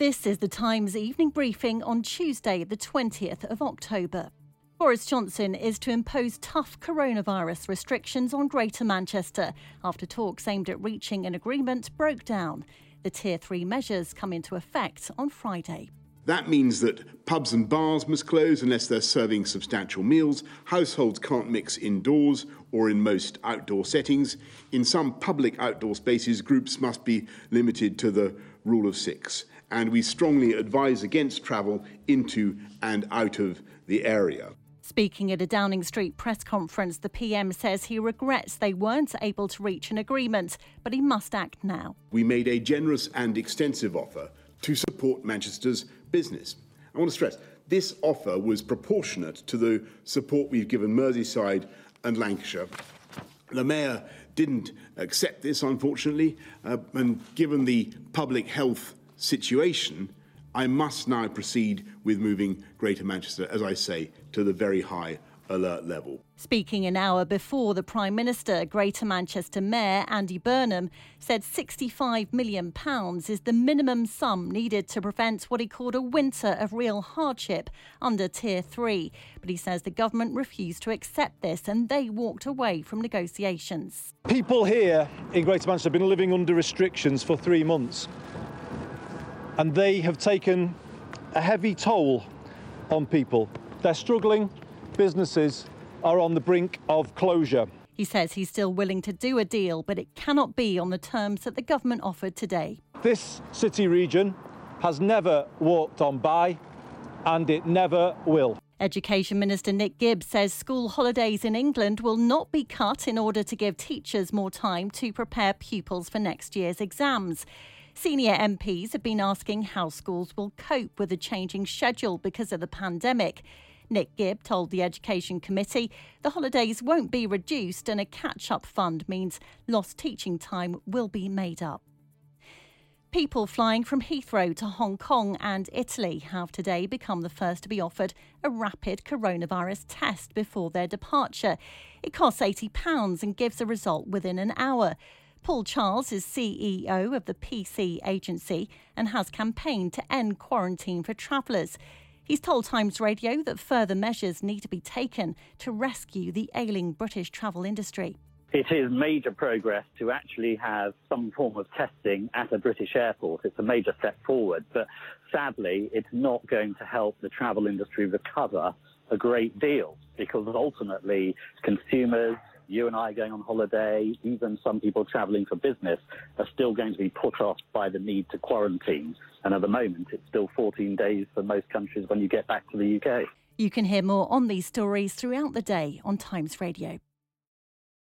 This is the Times evening briefing on Tuesday, the 20th of October. Boris Johnson is to impose tough coronavirus restrictions on Greater Manchester after talks aimed at reaching an agreement broke down. The Tier 3 measures come into effect on Friday. That means that pubs and bars must close unless they're serving substantial meals. Households can't mix indoors or in most outdoor settings. In some public outdoor spaces, groups must be limited to the rule of six and we strongly advise against travel into and out of the area. Speaking at a Downing Street press conference, the PM says he regrets they weren't able to reach an agreement, but he must act now. We made a generous and extensive offer to support Manchester's business. I want to stress this offer was proportionate to the support we've given Merseyside and Lancashire. The Mayor didn't accept this, unfortunately, uh, and given the public health situation, I must now proceed with moving Greater Manchester, as I say, to the very high alert level. Speaking an hour before the Prime Minister, Greater Manchester Mayor Andy Burnham said £65 million is the minimum sum needed to prevent what he called a winter of real hardship under Tier 3. But he says the government refused to accept this and they walked away from negotiations. People here in Greater Manchester have been living under restrictions for three months and they have taken a heavy toll on people. They're struggling, businesses are on the brink of closure. He says he's still willing to do a deal, but it cannot be on the terms that the government offered today. This city region has never walked on by, and it never will. Education Minister Nick Gibbs says school holidays in England will not be cut in order to give teachers more time to prepare pupils for next year's exams. Senior MPs have been asking how schools will cope with a changing schedule because of the pandemic. Nick Gibb told the Education Committee the holidays won't be reduced and a catch up fund means lost teaching time will be made up. People flying from Heathrow to Hong Kong and Italy have today become the first to be offered a rapid coronavirus test before their departure. It costs £80 and gives a result within an hour. Paul Charles is CEO of the PC agency and has campaigned to end quarantine for travellers. He's told Times Radio that further measures need to be taken to rescue the ailing British travel industry. It is major progress to actually have some form of testing at a British airport. It's a major step forward, but sadly, it's not going to help the travel industry recover a great deal because ultimately consumers, you and I going on holiday, even some people travelling for business, are still going to be put off by the need to quarantine. And at the moment, it's still 14 days for most countries when you get back to the UK. You can hear more on these stories throughout the day on Times Radio.